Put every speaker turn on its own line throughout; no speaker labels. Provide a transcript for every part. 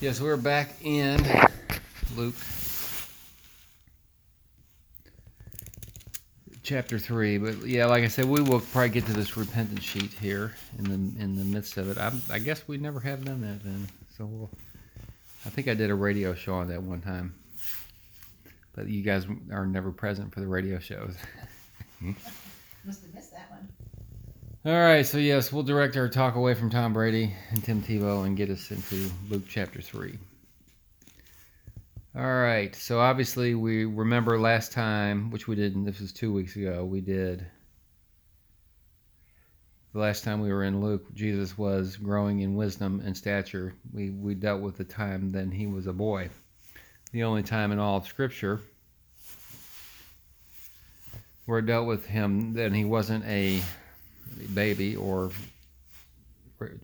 Yes, we're back in Luke chapter three. But yeah, like I said, we will probably get to this repentance sheet here in the in the midst of it. I, I guess we never have done that then. So we'll, I think I did a radio show on that one time, but you guys are never present for the radio shows. Hmm?
Must have missed that one.
All right, so yes, we'll direct our talk away from Tom Brady and Tim Tebow and get us into Luke chapter 3. All right, so obviously we remember last time, which we didn't, this was two weeks ago, we did. The last time we were in Luke, Jesus was growing in wisdom and stature. We, we dealt with the time then he was a boy. The only time in all of Scripture where it dealt with him then he wasn't a baby or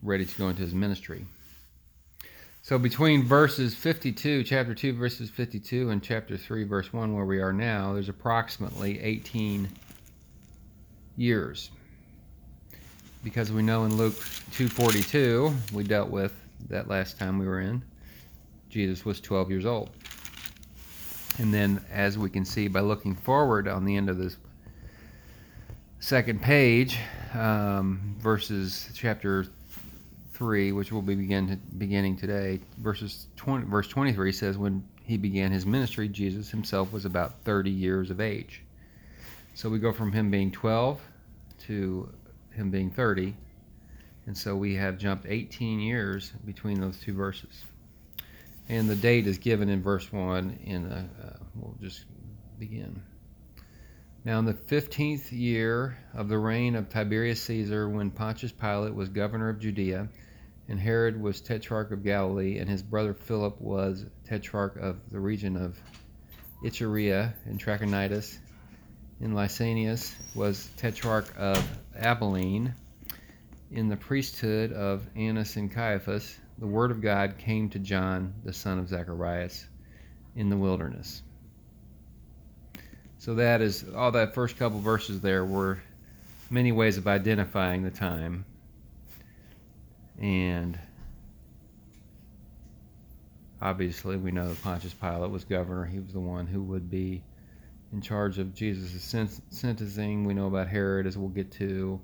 ready to go into his ministry. So between verses 52, chapter 2, verses 52, and chapter 3, verse 1, where we are now, there's approximately 18 years. Because we know in Luke 2.42, we dealt with that last time we were in, Jesus was 12 years old. And then, as we can see by looking forward on the end of this second page, um, verses chapter three, which we'll be begin beginning today. Verses 20, verse 23 says, "When he began his ministry, Jesus himself was about 30 years of age." So we go from him being 12 to him being 30, and so we have jumped 18 years between those two verses. And the date is given in verse one. In uh, we'll just begin. Now, in the fifteenth year of the reign of Tiberius Caesar, when Pontius Pilate was governor of Judea, and Herod was tetrarch of Galilee, and his brother Philip was tetrarch of the region of Iturea and Trachonitis, and Lysanias was tetrarch of Abilene, in the priesthood of Annas and Caiaphas, the word of God came to John, the son of Zacharias, in the wilderness. So that is all that first couple verses there were many ways of identifying the time. And obviously, we know that Pontius Pilate was governor. He was the one who would be in charge of Jesus' sentencing. We know about Herod, as we'll get to.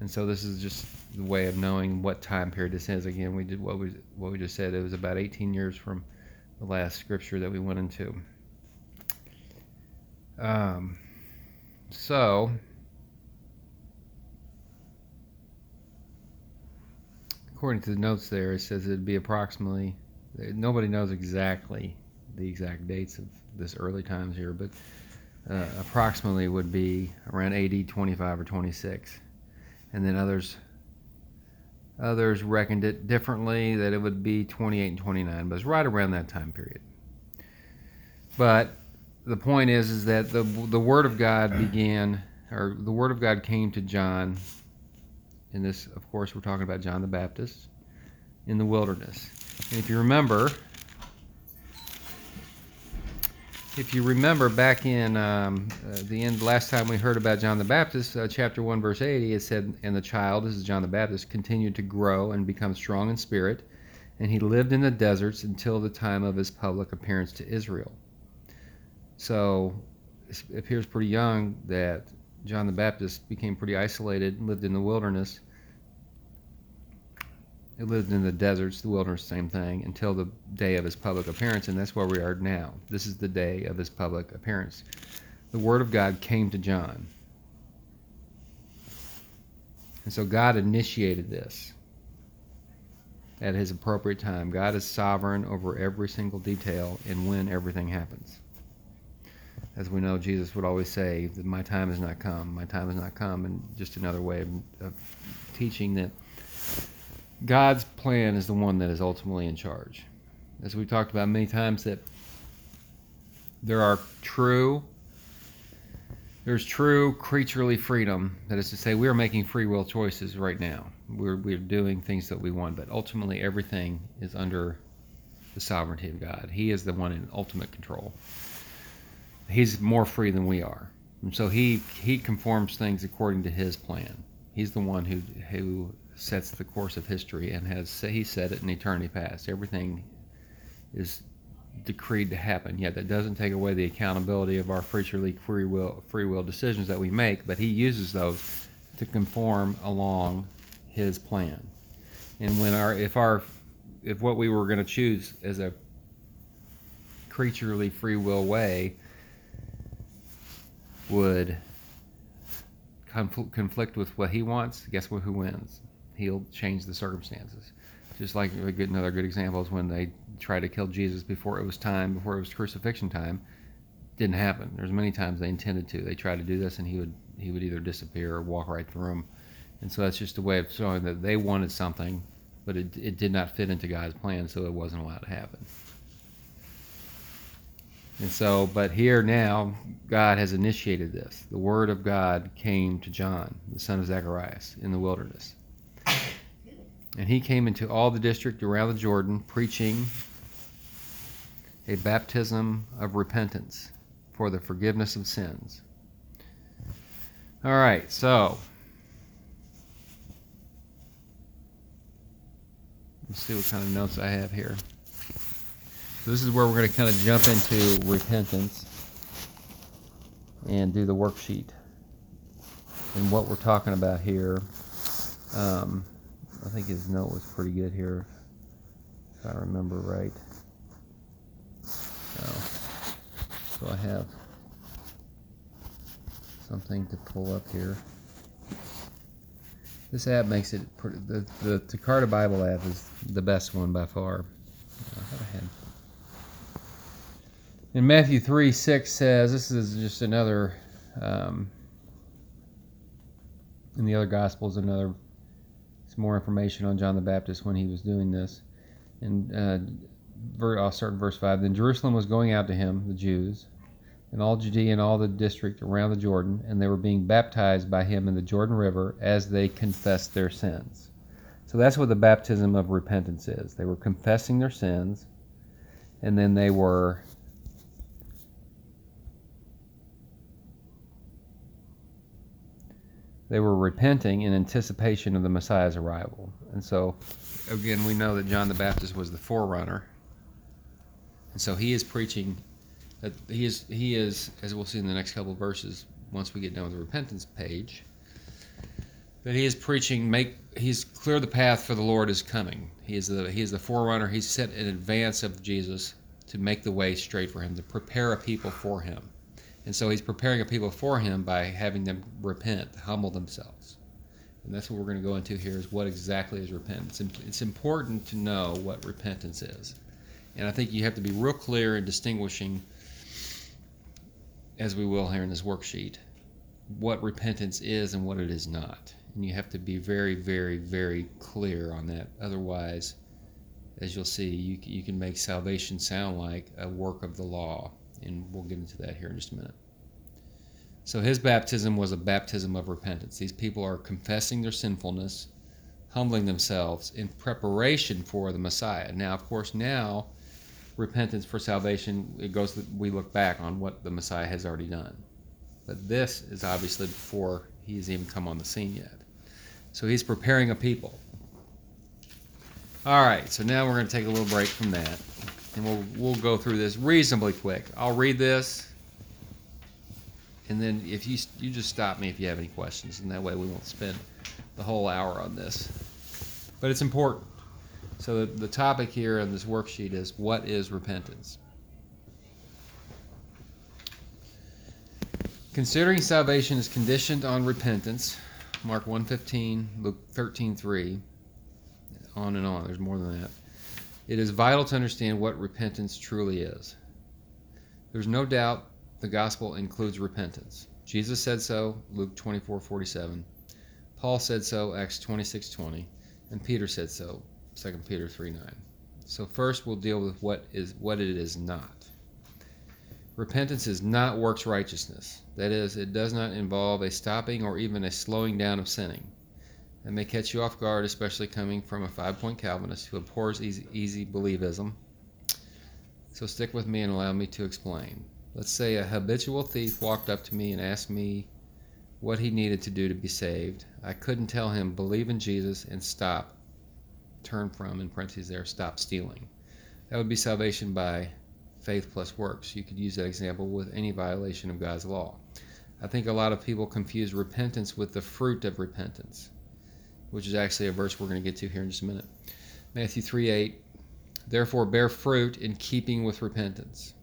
And so this is just the way of knowing what time period this is. Again, we did what we what we just said. It was about 18 years from the last scripture that we went into. Um, so, according to the notes there, it says it'd be approximately, nobody knows exactly the exact dates of this early times here, but uh, approximately would be around AD 25 or 26. And then others others reckoned it differently that it would be 28 and 29, but it's right around that time period. But the point is is that the the word of God began or the word of God came to John in this of course we're talking about John the Baptist in the wilderness. And if you remember if you remember back in um, uh, the end last time we heard about John the Baptist, uh, chapter 1 verse 80, it said and the child this is John the Baptist continued to grow and become strong in spirit and he lived in the deserts until the time of his public appearance to Israel. So it appears pretty young that John the Baptist became pretty isolated, and lived in the wilderness. He lived in the deserts, the wilderness, same thing, until the day of his public appearance, and that's where we are now. This is the day of his public appearance. The Word of God came to John. And so God initiated this at his appropriate time. God is sovereign over every single detail and when everything happens as we know, Jesus would always say that my time has not come, my time has not come, and just another way of, of teaching that God's plan is the one that is ultimately in charge. As we've talked about many times, that there are true, there's true creaturely freedom. That is to say, we are making free will choices right now. We're, we're doing things that we want, but ultimately everything is under the sovereignty of God. He is the one in ultimate control he's more free than we are. And so he he conforms things according to his plan. He's the one who who sets the course of history and has he said it in eternity past. Everything is decreed to happen. Yet that doesn't take away the accountability of our freely free will free will decisions that we make, but he uses those to conform along his plan. And when our if our if what we were going to choose as a creaturely free will way would confl- conflict with what he wants, guess what? Who wins? He'll change the circumstances. Just like good, another good example is when they tried to kill Jesus before it was time, before it was crucifixion time. Didn't happen. There's many times they intended to. They tried to do this, and he would he would either disappear or walk right through them. And so that's just a way of showing that they wanted something, but it, it did not fit into God's plan, so it wasn't allowed to happen. And so, but here now, God has initiated this. The word of God came to John, the son of Zacharias, in the wilderness. And he came into all the district around the Jordan, preaching a baptism of repentance for the forgiveness of sins. All right, so let's see what kind of notes I have here. So this is where we're going to kind of jump into repentance and do the worksheet. And what we're talking about here, um, I think his note was pretty good here, if I remember right. So, so I have something to pull up here. This app makes it pretty, the the Tecarta Bible app is the best one by far. I thought in Matthew 3 6 says, this is just another, um, in the other Gospels, another, some more information on John the Baptist when he was doing this. And uh, I'll start in verse 5. Then Jerusalem was going out to him, the Jews, and all Judea and all the district around the Jordan, and they were being baptized by him in the Jordan River as they confessed their sins. So that's what the baptism of repentance is. They were confessing their sins, and then they were they were repenting in anticipation of the Messiah's arrival. And so, again, we know that John the Baptist was the forerunner. And so he is preaching that he is he is as we'll see in the next couple verses once we get down with the repentance page that he is preaching make he's clear the path for the Lord is coming. He is the he is the forerunner. He's set in advance of Jesus to make the way straight for him, to prepare a people for him. And so he's preparing a people for him by having them repent, humble themselves. And that's what we're going to go into here is what exactly is repentance. It's important to know what repentance is. And I think you have to be real clear in distinguishing, as we will here in this worksheet, what repentance is and what it is not. And you have to be very, very, very clear on that. Otherwise, as you'll see, you, you can make salvation sound like a work of the law and we'll get into that here in just a minute. So his baptism was a baptism of repentance. These people are confessing their sinfulness, humbling themselves in preparation for the Messiah. Now, of course, now repentance for salvation it goes we look back on what the Messiah has already done. But this is obviously before he's even come on the scene yet. So he's preparing a people. All right, so now we're going to take a little break from that and we'll we'll go through this reasonably quick. I'll read this, and then if you you just stop me if you have any questions, and that way we won't spend the whole hour on this. But it's important. So the, the topic here in this worksheet is what is repentance. Considering salvation is conditioned on repentance, Mark 1:15, Luke 13:3, on and on. There's more than that. It is vital to understand what repentance truly is. There's no doubt the gospel includes repentance. Jesus said so, Luke 24:47. Paul said so, Acts 26:20, and Peter said so, 2 Peter 3 9. So first we'll deal with what is what it is not. Repentance is not works righteousness. That is, it does not involve a stopping or even a slowing down of sinning. That may catch you off guard, especially coming from a five point Calvinist who abhors easy, easy believism. So stick with me and allow me to explain. Let's say a habitual thief walked up to me and asked me what he needed to do to be saved. I couldn't tell him, believe in Jesus and stop, turn from, in parentheses there, stop stealing. That would be salvation by faith plus works. You could use that example with any violation of God's law. I think a lot of people confuse repentance with the fruit of repentance, which is actually a verse we're going to get to here in just a minute. Matthew 3 8. Therefore, bear fruit in keeping with repentance.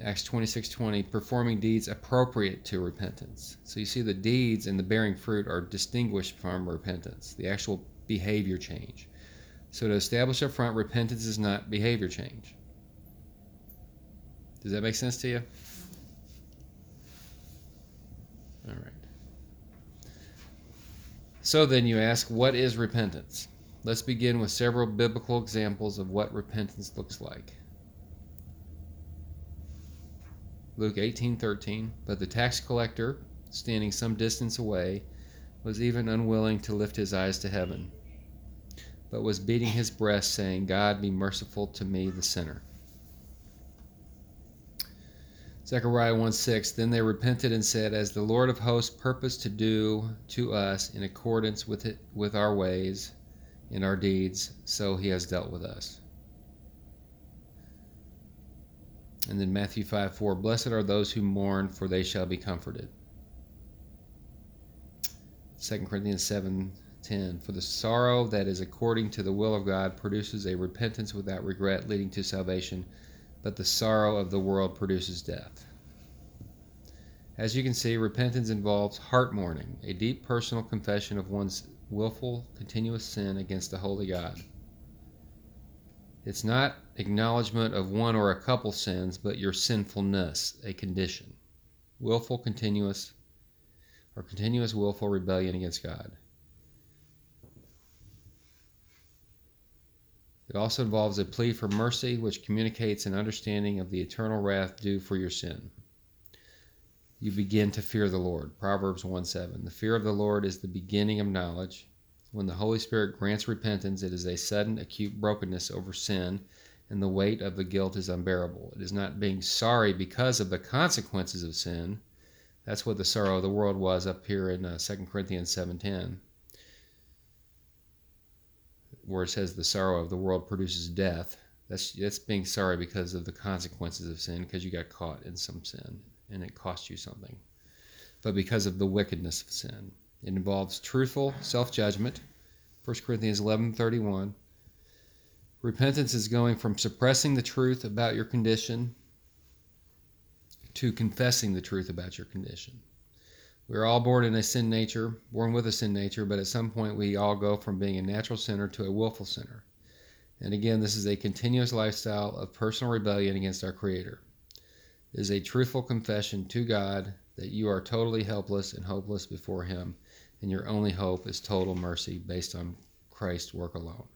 Acts 26 20. Performing deeds appropriate to repentance. So you see, the deeds and the bearing fruit are distinguished from repentance, the actual behavior change. So to establish up front, repentance is not behavior change. Does that make sense to you? All right. So then you ask, what is repentance? Let's begin with several biblical examples of what repentance looks like. Luke 18:13, but the tax collector, standing some distance away, was even unwilling to lift his eyes to heaven, but was beating his breast saying, God be merciful to me the sinner. Zechariah 1 6 Then they repented and said, As the Lord of hosts purposed to do to us in accordance with, it, with our ways and our deeds, so he has dealt with us. And then Matthew 5 4 Blessed are those who mourn, for they shall be comforted. 2 Corinthians 7 10 For the sorrow that is according to the will of God produces a repentance without regret, leading to salvation but the sorrow of the world produces death. As you can see, repentance involves heart mourning, a deep personal confession of one's willful, continuous sin against the holy God. It's not acknowledgement of one or a couple sins, but your sinfulness, a condition. Willful, continuous, or continuous willful rebellion against God. It also involves a plea for mercy, which communicates an understanding of the eternal wrath due for your sin. You begin to fear the Lord. Proverbs 1 7. The fear of the Lord is the beginning of knowledge. When the Holy Spirit grants repentance, it is a sudden, acute brokenness over sin, and the weight of the guilt is unbearable. It is not being sorry because of the consequences of sin. That's what the sorrow of the world was up here in uh, 2 Corinthians 7:10 where it says the sorrow of the world produces death, that's that's being sorry because of the consequences of sin, because you got caught in some sin and it cost you something. But because of the wickedness of sin. It involves truthful self-judgment. 1 Corinthians 11:31. Repentance is going from suppressing the truth about your condition to confessing the truth about your condition. We're all born in a sin nature, born with a sin nature, but at some point we all go from being a natural sinner to a willful sinner. And again, this is a continuous lifestyle of personal rebellion against our Creator. It is a truthful confession to God that you are totally helpless and hopeless before Him, and your only hope is total mercy based on Christ's work alone.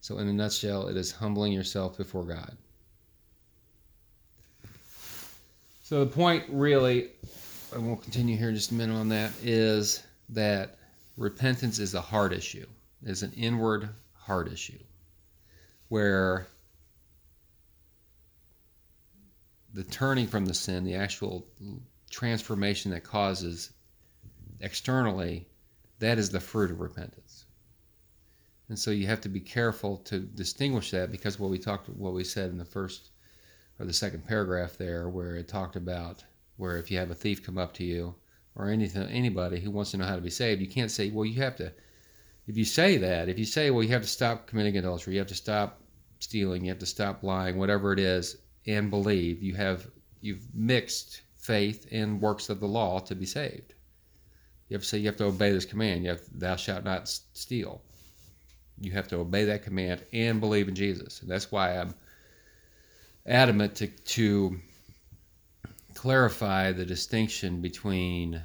So, in a nutshell, it is humbling yourself before God. So, the point really and we'll continue here in just a minute on that, is that repentance is a heart issue, is an inward heart issue, where the turning from the sin, the actual transformation that causes externally, that is the fruit of repentance. And so you have to be careful to distinguish that because what we talked, what we said in the first or the second paragraph there, where it talked about where if you have a thief come up to you or anything anybody who wants to know how to be saved, you can't say, well, you have to. If you say that, if you say, well, you have to stop committing adultery, you have to stop stealing, you have to stop lying, whatever it is, and believe, you have you've mixed faith and works of the law to be saved. You have to say you have to obey this command. You have thou shalt not steal. You have to obey that command and believe in Jesus. And that's why I'm adamant to, to clarify the distinction between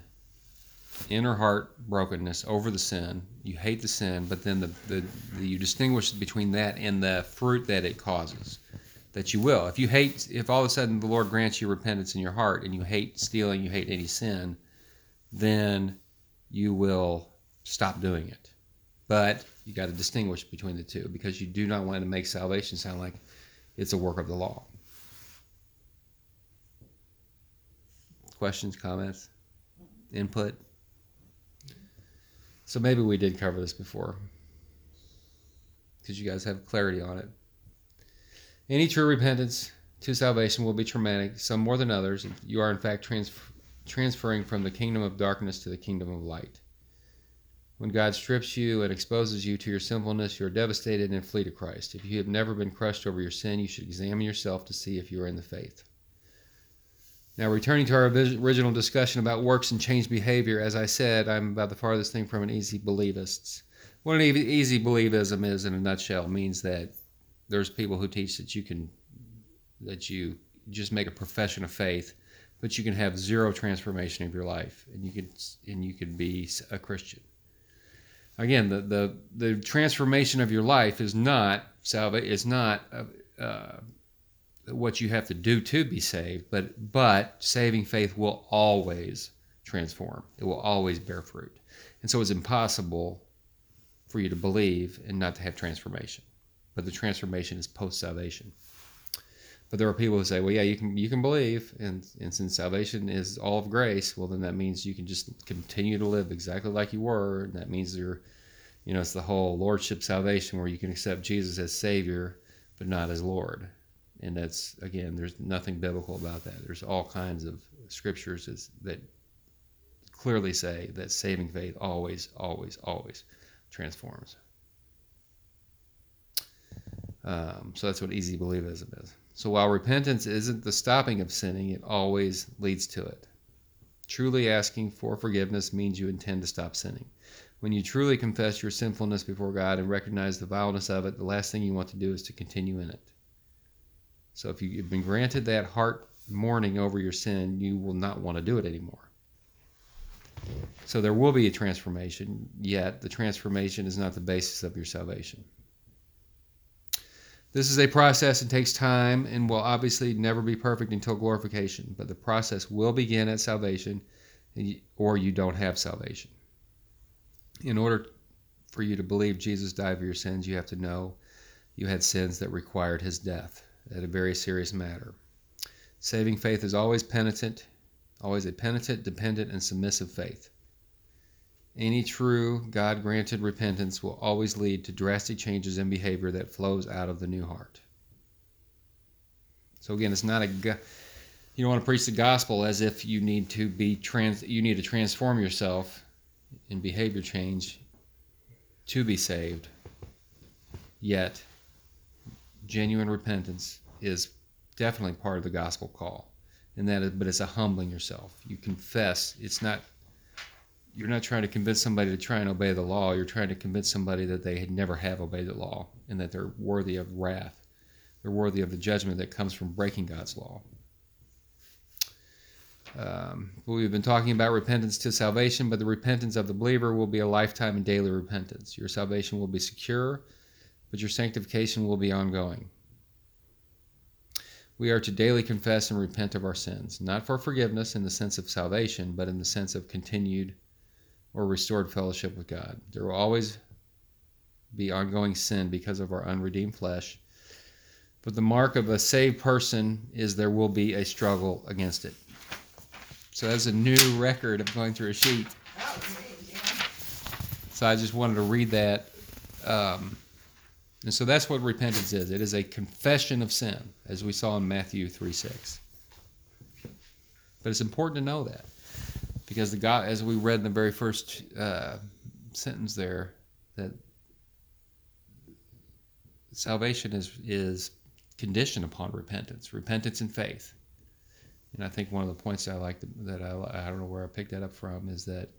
inner heart brokenness over the sin. You hate the sin, but then the, the, the, you distinguish between that and the fruit that it causes. That you will. If you hate, if all of a sudden the Lord grants you repentance in your heart and you hate stealing, you hate any sin, then you will stop doing it. But you got to distinguish between the two because you do not want to make salvation sound like it's a work of the law. Questions, comments, input? So maybe we did cover this before. because you guys have clarity on it. Any true repentance to salvation will be traumatic, some more than others. You are, in fact, trans- transferring from the kingdom of darkness to the kingdom of light. When God strips you and exposes you to your sinfulness, you are devastated and flee to Christ. If you have never been crushed over your sin, you should examine yourself to see if you are in the faith. Now, returning to our original discussion about works and changed behavior, as I said, I'm about the farthest thing from an easy believists. What an easy believism is, in a nutshell, means that there's people who teach that you can, that you just make a profession of faith, but you can have zero transformation of your life, and you can, and you can be a Christian. Again, the the, the transformation of your life is not salvation. Is not. Uh, uh, what you have to do to be saved, but but saving faith will always transform. It will always bear fruit. And so it's impossible for you to believe and not to have transformation. But the transformation is post salvation. But there are people who say, well, yeah, you can you can believe, and, and since salvation is all of grace, well, then that means you can just continue to live exactly like you were. And that means you're, you know, it's the whole lordship salvation where you can accept Jesus as Savior, but not as Lord and that's again there's nothing biblical about that. There's all kinds of scriptures that clearly say that saving faith always always always transforms. Um, so that's what easy believism is. So while repentance isn't the stopping of sinning it always leads to it. Truly asking for forgiveness means you intend to stop sinning. When you truly confess your sinfulness before god and recognize the vileness of it the last thing you want to do is to continue in it so if you've been granted that heart mourning over your sin, you will not want to do it anymore. So there will be a transformation, yet the transformation is not the basis of your salvation. This is a process and takes time and will obviously never be perfect until glorification, but the process will begin at salvation or you don't have salvation. In order for you to believe Jesus died for your sins, you have to know you had sins that required his death at a very serious matter. Saving faith is always penitent, always a penitent, dependent, and submissive faith. Any true God granted repentance will always lead to drastic changes in behavior that flows out of the new heart. So again, it's not a you don't want to preach the gospel as if you need to be trans you need to transform yourself in behavior change to be saved. Yet genuine repentance is definitely part of the gospel call. And that is, but it's a humbling yourself. You confess. It's not you're not trying to convince somebody to try and obey the law. You're trying to convince somebody that they had never have obeyed the law and that they're worthy of wrath. They're worthy of the judgment that comes from breaking god's law. Um, we've been talking about repentance to salvation but the repentance of the believer will be a lifetime and daily repentance. Your salvation will be secure but your sanctification will be ongoing. We are to daily confess and repent of our sins, not for forgiveness in the sense of salvation, but in the sense of continued or restored fellowship with God. There will always be ongoing sin because of our unredeemed flesh, but the mark of a saved person is there will be a struggle against it. So that's a new record of going through a sheet.
Oh.
So I just wanted to read that. Um, and so that's what repentance is it is a confession of sin, as we saw in Matthew 3 6. But it's important to know that because the God, as we read in the very first uh, sentence there, that salvation is is conditioned upon repentance, repentance and faith. And I think one of the points I like that I I don't know where I picked that up from is that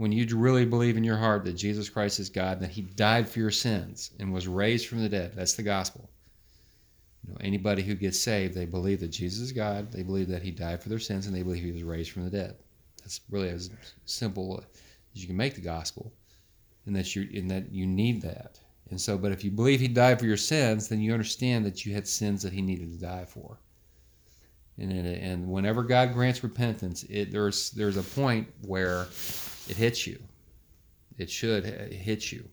when you really believe in your heart that Jesus Christ is God, that He died for your sins and was raised from the dead, that's the gospel. You know, anybody who gets saved, they believe that Jesus is God, they believe that He died for their sins, and they believe He was raised from the dead. That's really as simple as you can make the gospel, and that you and that you need that. And so, but if you believe He died for your sins, then you understand that you had sins that He needed to die for. And, and whenever God grants repentance, it, there's there's a point where it hits you. It should hit you.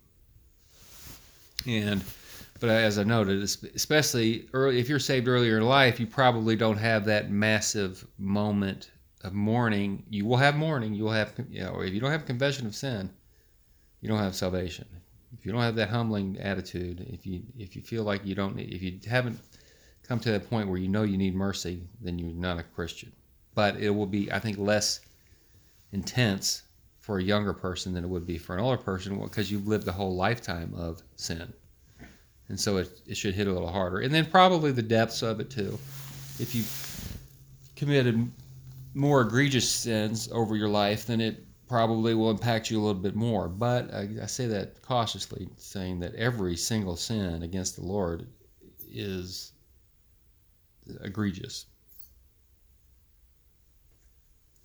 And but as I noted, especially early, if you're saved earlier in life, you probably don't have that massive moment of mourning. You will have mourning. You will have, you know, if you don't have confession of sin, you don't have salvation. if you don't have that humbling attitude, if you if you feel like you don't need, if you haven't come to that point where you know you need mercy, then you're not a Christian. But it will be, I think, less intense for a younger person than it would be for an older person because you've lived a whole lifetime of sin. And so it, it should hit a little harder. And then probably the depths of it too. If you committed more egregious sins over your life, then it probably will impact you a little bit more. But I, I say that cautiously, saying that every single sin against the Lord is egregious.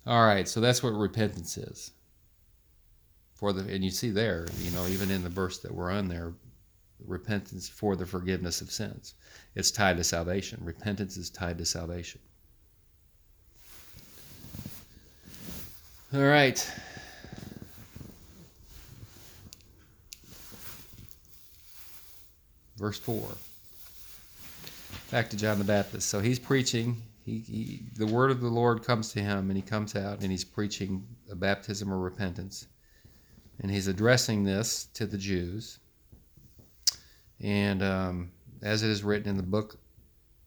All right, so that's what repentance is. For the and you see there, you know, even in the verse that we're on there, repentance for the forgiveness of sins. It's tied to salvation. Repentance is tied to salvation. All right. Verse 4. Back to John the Baptist. So he's preaching. He, he, the word of the Lord comes to him, and he comes out and he's preaching a baptism of repentance. And he's addressing this to the Jews. And um, as it is written in the book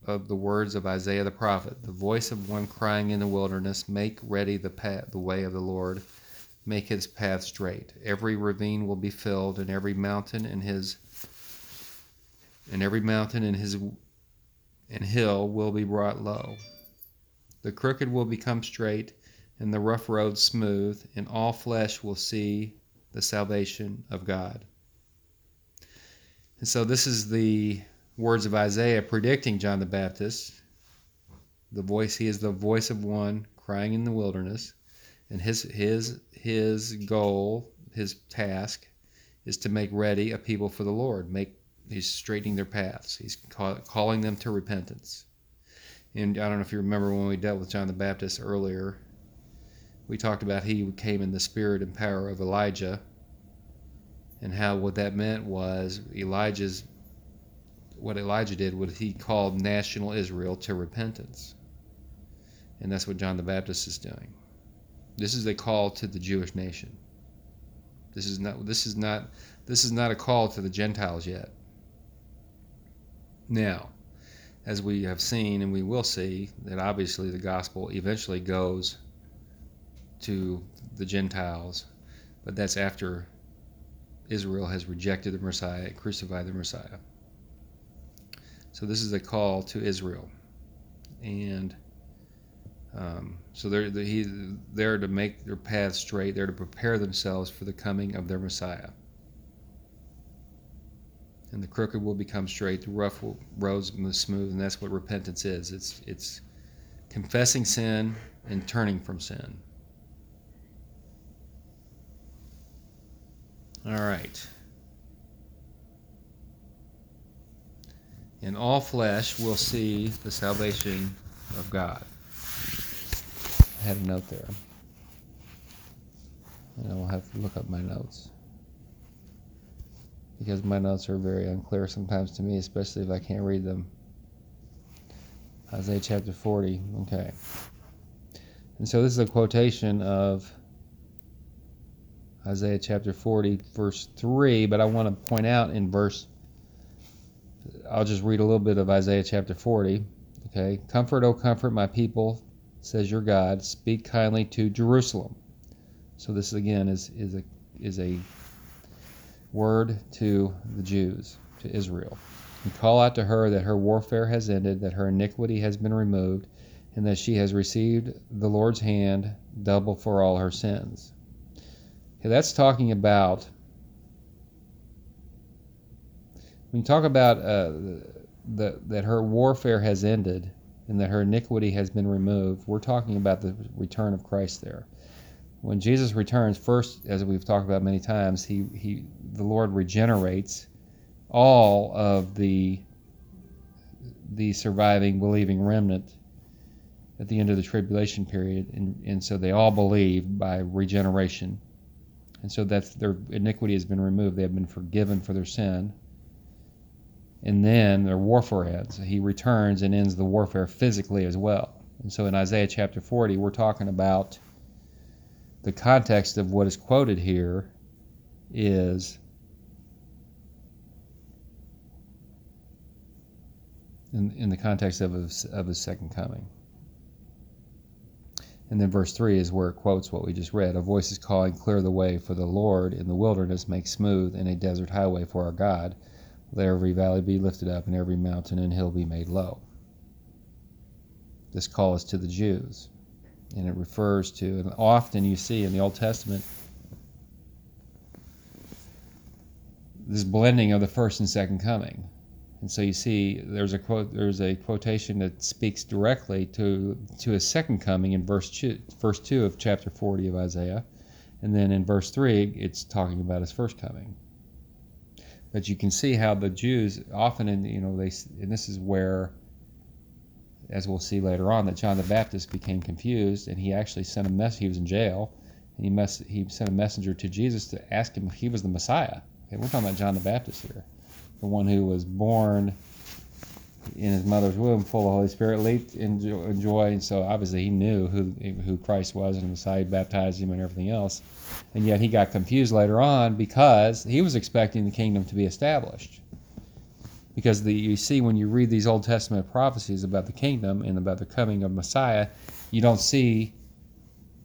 of the words of Isaiah the prophet, the voice of one crying in the wilderness, make ready the path, the way of the Lord, make his path straight. Every ravine will be filled, and every mountain and his and every mountain and his and hill will be brought low. The crooked will become straight, and the rough road smooth, and all flesh will see the salvation of God. And so this is the words of Isaiah predicting John the Baptist. The voice he is the voice of one crying in the wilderness, and his his his goal, his task is to make ready a people for the Lord. Make he's straightening their paths. He's call, calling them to repentance. And I don't know if you remember when we dealt with John the Baptist earlier, we talked about he came in the spirit and power of Elijah and how what that meant was Elijah's what Elijah did was he called national Israel to repentance. And that's what John the Baptist is doing. This is a call to the Jewish nation. This is not this is not this is not a call to the Gentiles yet. Now, as we have seen and we will see that obviously the gospel eventually goes to the Gentiles, but that's after Israel has rejected the Messiah, crucified the Messiah. So this is a call to Israel, and um, so they're they're, he, they're to make their path straight. They're to prepare themselves for the coming of their Messiah. And the crooked will become straight, the rough roads will smooth, and that's what repentance is. It's it's confessing sin and turning from sin. All right. In all flesh we'll see the salvation of God. I had a note there. And I will have to look up my notes. Because my notes are very unclear sometimes to me, especially if I can't read them. Isaiah chapter 40. Okay. And so this is a quotation of Isaiah chapter 40, verse 3, but I want to point out in verse, I'll just read a little bit of Isaiah chapter 40. Okay. Comfort, O comfort my people, says your God. Speak kindly to Jerusalem. So this again is, is a is a word to the Jews, to Israel. And call out to her that her warfare has ended, that her iniquity has been removed, and that she has received the Lord's hand double for all her sins. Okay, that's talking about when you talk about uh, the, that her warfare has ended and that her iniquity has been removed, we're talking about the return of Christ there. When Jesus returns, first, as we've talked about many times, he, he the Lord regenerates all of the the surviving believing remnant at the end of the tribulation period, and, and so they all believe by regeneration and so that's their iniquity has been removed. They have been forgiven for their sin. And then their warfare ends. He returns and ends the warfare physically as well. And so in Isaiah chapter 40, we're talking about the context of what is quoted here is in, in the context of his, of his second coming. And then verse 3 is where it quotes what we just read. A voice is calling, Clear the way for the Lord in the wilderness, make smooth in a desert highway for our God. Let every valley be lifted up, and every mountain and hill be made low. This call is to the Jews. And it refers to, and often you see in the Old Testament, this blending of the first and second coming. And so you see, there's a quote, there's a quotation that speaks directly to to his second coming in verse two, verse two of chapter 40 of Isaiah, and then in verse three, it's talking about his first coming. But you can see how the Jews often, in you know, they and this is where, as we'll see later on, that John the Baptist became confused, and he actually sent a message. He was in jail, and he mess, he sent a messenger to Jesus to ask him if he was the Messiah. Okay, we're talking about John the Baptist here the one who was born in his mother's womb full of the Holy Spirit, leaped in joy. And so obviously he knew who, who Christ was and the Messiah baptized him and everything else. And yet he got confused later on because he was expecting the kingdom to be established. Because the, you see, when you read these Old Testament prophecies about the kingdom and about the coming of Messiah, you don't see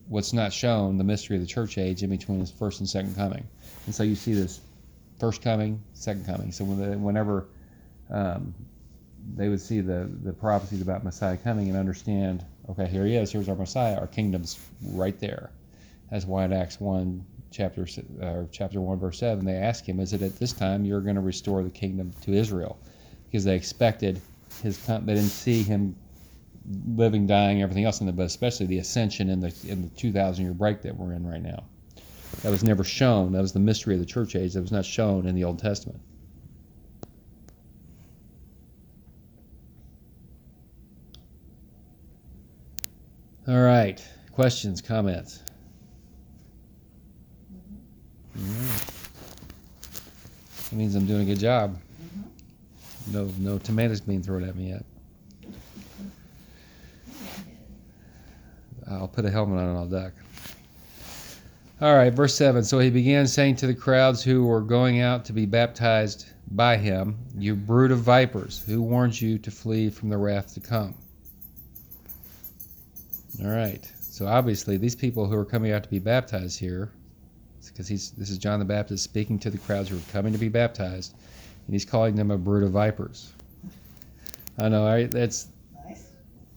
what's not shown, the mystery of the church age in between his first and second coming. And so you see this first coming, second coming. So whenever um, they would see the, the prophecies about Messiah coming and understand, okay, here he is, here's our Messiah, our kingdom's right there. That's why in Acts 1, chapter, uh, chapter 1, verse 7, they ask him, is it at this time you're going to restore the kingdom to Israel? Because they expected his, they didn't see him living, dying, everything else in the, but especially the ascension in the, in the 2,000 year break that we're in right now. That was never shown. That was the mystery of the church age that was not shown in the Old Testament. All right. Questions, comments? That means I'm doing a good job. Mm-hmm. No, no tomatoes being thrown at me yet. I'll put a helmet on and I'll duck. All right, verse 7. So he began saying to the crowds who were going out to be baptized by him, You brood of vipers, who warned you to flee from the wrath to come? All right. So obviously, these people who are coming out to be baptized here, because he's this is John the Baptist speaking to the crowds who are coming to be baptized, and he's calling them a brood of vipers. I know, right? That's
Nice.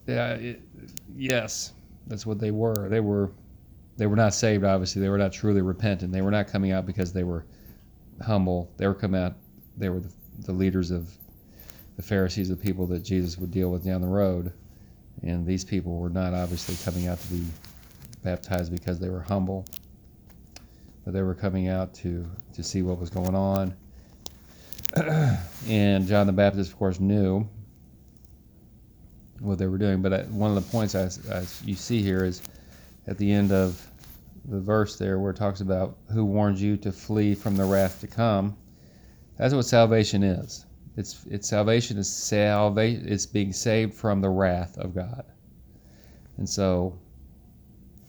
yeah, it, yes, that's what they were. They were they were not saved, obviously. They were not truly repentant. They were not coming out because they were humble. They were coming out, they were the, the leaders of the Pharisees, the people that Jesus would deal with down the road. And these people were not obviously coming out to be baptized because they were humble, but they were coming out to, to see what was going on. and John the Baptist, of course, knew what they were doing. But uh, one of the points I, I, you see here is at the end of the verse there where it talks about who warns you to flee from the wrath to come. That's what salvation is. It's it's salvation is salvation it's being saved from the wrath of God. And so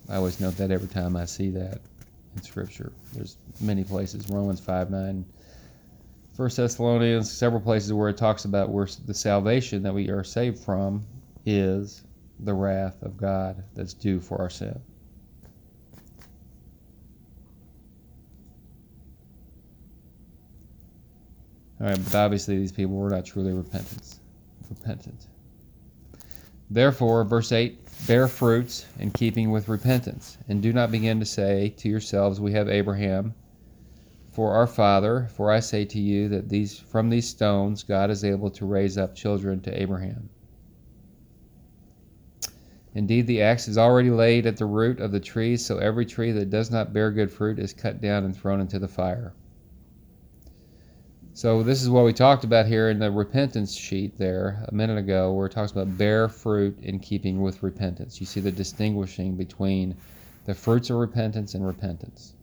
I always note that every time I see that in scripture. There's many places, Romans 5 9, 1 Thessalonians, several places where it talks about where the salvation that we are saved from is the wrath of God that's due for our sin. All right, but obviously these people were not truly repentant. Repentant. Therefore, verse 8, bear fruits in keeping with repentance, and do not begin to say to yourselves, We have Abraham for our father, for I say to you that these from these stones God is able to raise up children to Abraham. Indeed, the axe is already laid at the root of the trees, so every tree that does not bear good fruit is cut down and thrown into the fire. So, this is what we talked about here in the repentance sheet there a minute ago, where it talks about bear fruit in keeping with repentance. You see the distinguishing between the fruits of repentance and repentance.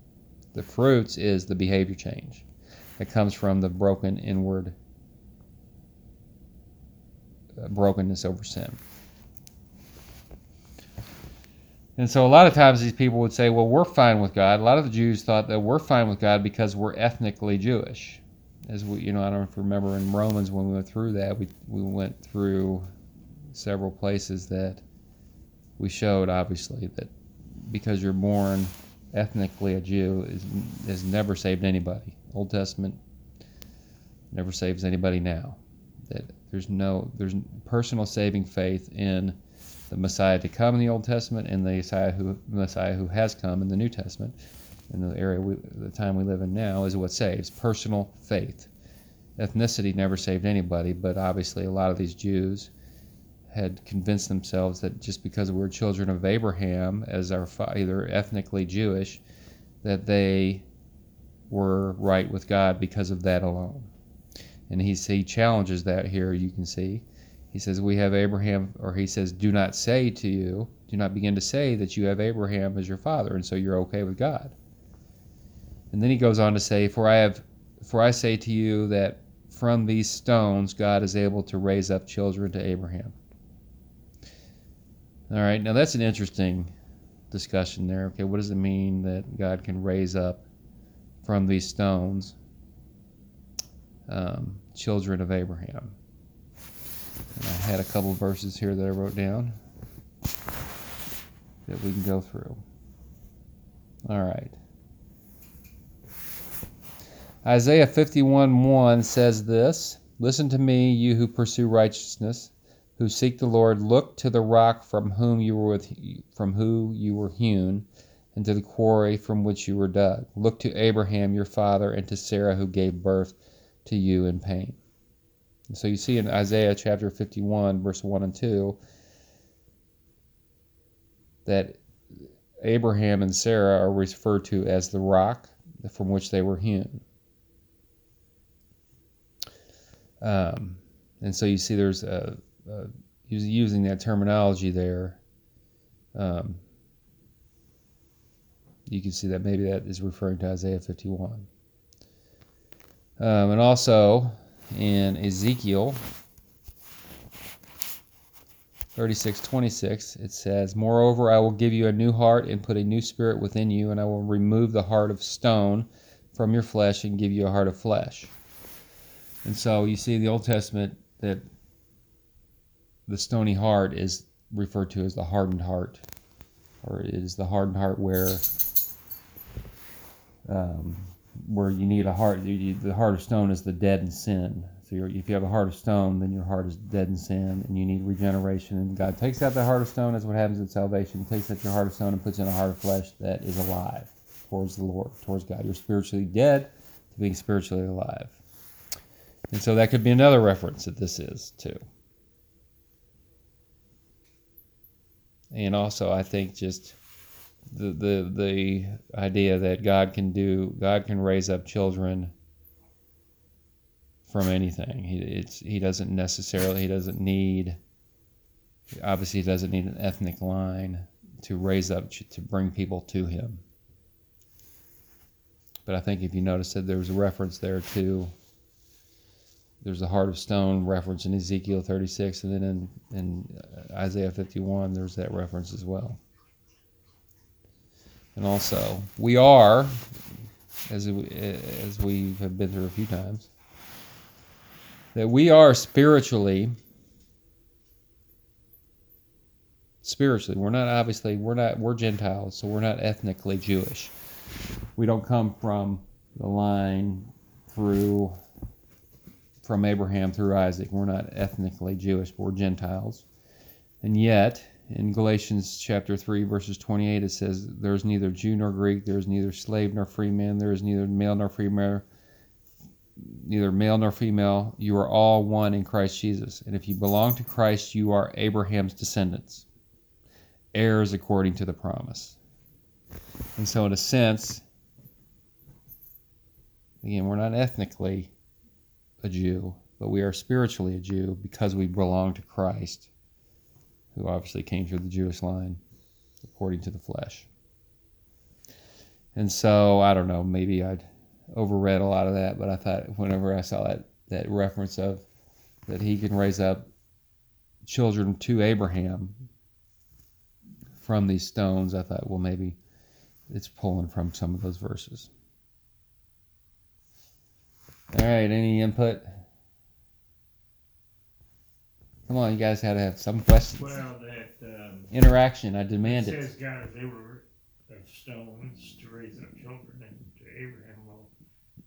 The fruits is the behavior change that comes from the broken inward uh, brokenness over sin. And so a lot of times these people would say, well, we're fine with God. A lot of the Jews thought that we're fine with God because we're ethnically Jewish. as we, you know, I don't remember in Romans when we went through that, we we went through several places that we showed obviously that because you're born ethnically a Jew is has never saved anybody. Old Testament never saves anybody now. That there's no there's personal saving faith in the Messiah to come in the Old Testament and the Messiah who Messiah who has come in the New Testament. In the area we, the time we live in now is what saves personal faith. Ethnicity never saved anybody, but obviously a lot of these Jews had convinced themselves that just because we're children of Abraham, as our either ethnically Jewish, that they were right with God because of that alone. And he, he challenges that here, you can see. He says, We have Abraham, or he says, Do not say to you, do not begin to say that you have Abraham as your father, and so you're okay with God. And then he goes on to say, For I have for I say to you that from these stones God is able to raise up children to Abraham. All right, now that's an interesting discussion there. Okay, what does it mean that God can raise up from these stones um, children of Abraham? I had a couple verses here that I wrote down that we can go through. All right. Isaiah 51 1 says this Listen to me, you who pursue righteousness who seek the Lord, look to the rock from whom you were with, from who you were hewn, and to the quarry from which you were dug. Look to Abraham your father and to Sarah who gave birth to you in pain. So you see in Isaiah chapter 51, verse 1 and 2, that Abraham and Sarah are referred to as the rock from which they were hewn. Um, and so you see there's a, uh, using that terminology there, um, you can see that maybe that is referring to Isaiah 51. Um, and also in Ezekiel 36:26 it says, "Moreover, I will give you a new heart and put a new spirit within you, and I will remove the heart of stone from your flesh and give you a heart of flesh." And so you see in the Old Testament that the stony heart is referred to as the hardened heart, or it is the hardened heart where um, where you need a heart. You, the heart of stone is the dead in sin. So if you have a heart of stone, then your heart is dead in sin, and you need regeneration. And God takes out the heart of stone. That's what happens in salvation. He takes out your heart of stone and puts in a heart of flesh that is alive towards the Lord, towards God. You're spiritually dead to being spiritually alive. And so that could be another reference that this is too. and also I think just the the the idea that God can do God can raise up children from anything. He it's he doesn't necessarily he doesn't need obviously he doesn't need an ethnic line to raise up to bring people to him. But I think if you notice that there's a reference there to there's a heart of stone reference in Ezekiel 36, and then in, in uh, Isaiah 51, there's that reference as well. And also, we are, as as we have been through a few times, that we are spiritually spiritually we're not obviously we're not we're gentiles so we're not ethnically jewish we don't come from the line through from Abraham through Isaac. We're not ethnically Jewish, we're Gentiles. And yet, in Galatians chapter 3, verses 28, it says, There's neither Jew nor Greek, there is neither slave nor free man, there is neither male nor female, neither male nor female. You are all one in Christ Jesus. And if you belong to Christ, you are Abraham's descendants, heirs according to the promise. And so, in a sense, again, we're not ethnically a Jew, but we are spiritually a Jew because we belong to Christ, who obviously came through the Jewish line according to the flesh. And so, I don't know, maybe I'd overread a lot of that, but I thought whenever I saw that, that reference of that he can raise up children to Abraham from these stones, I thought, well, maybe it's pulling from some of those verses. All right, any input? Come on, you guys had to have some questions.
Well, that, um,
Interaction, I
it
demand it.
says, God, they were of stones to raise up children, and to Abraham, well,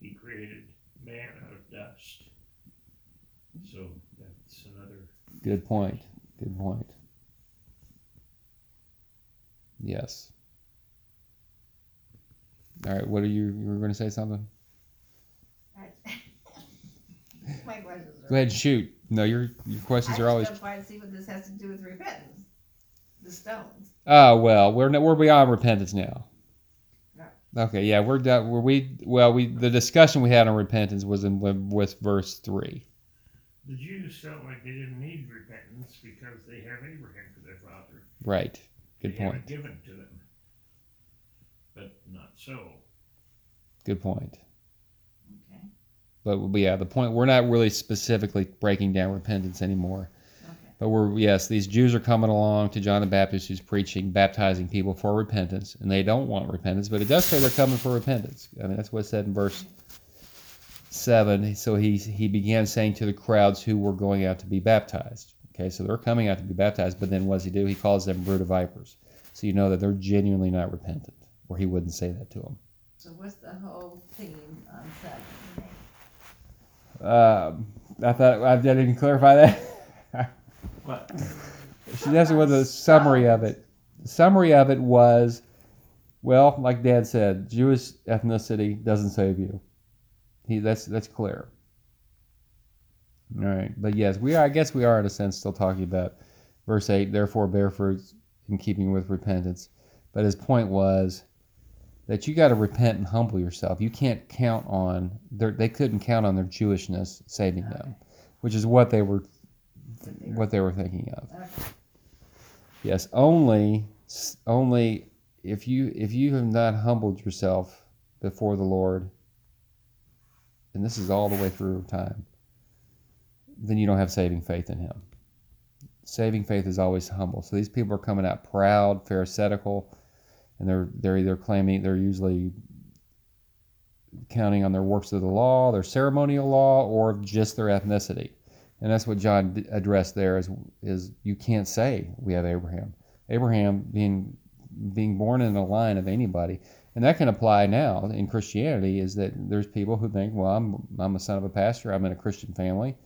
he created man out of dust. So that's another,
Good point. Good point. Yes. All right, what are you, you were going to say something?
My questions are.
Go ahead and shoot. No, your your questions
I
are always.
just don't quite see what this has to do with repentance. The stones.
Oh well, we're not, we're beyond repentance now.
Right.
Okay, yeah, we're done. Were we? Well, we the discussion we had on repentance was in with verse three.
the Jews felt like they didn't need repentance because they have Abraham for their father.
Right. Good
They have
point.
it given to them. But not so.
Good point. But yeah, the point we're not really specifically breaking down repentance anymore.
okay.
But we're yes, these Jews are coming along to John the Baptist, who's preaching, baptizing people for repentance, and they don't want repentance, but it does say they're coming for repentance. I mean, that's what it said in verse seven. So he he began saying to the crowds who were going out to be baptized. Okay, so they're coming out to be baptized, but then what does he do? He calls them brood of vipers. So you know that they're genuinely not repentant, or he wouldn't say that to them.
So what's the whole theme on seven?
Um, I thought I didn't clarify that.
What?
See, that's what the summary of it. The summary of it was, well, like Dad said, Jewish ethnicity doesn't save you. He that's that's clear. All right, but yes, we are. I guess we are in a sense still talking about verse eight. Therefore, bear fruits in keeping with repentance. But his point was that you got to repent and humble yourself. You can't count on their. They couldn't count on their Jewishness saving them, which is what they were what they were thinking of. Yes, only only if you if you have not humbled yourself before the Lord, and this is all the way through time, then you don't have saving faith in Him. Saving faith is always humble. So these people are coming out proud, pharisaical, and they're they're either claiming they're usually counting on their works of the law, their ceremonial law, or just their ethnicity. And that's what John addressed there is is you can't say we have Abraham. Abraham being being born in the line of anybody, and that can apply now in Christianity. Is that there's people who think, well, I'm I'm a son of a pastor, I'm in a Christian family.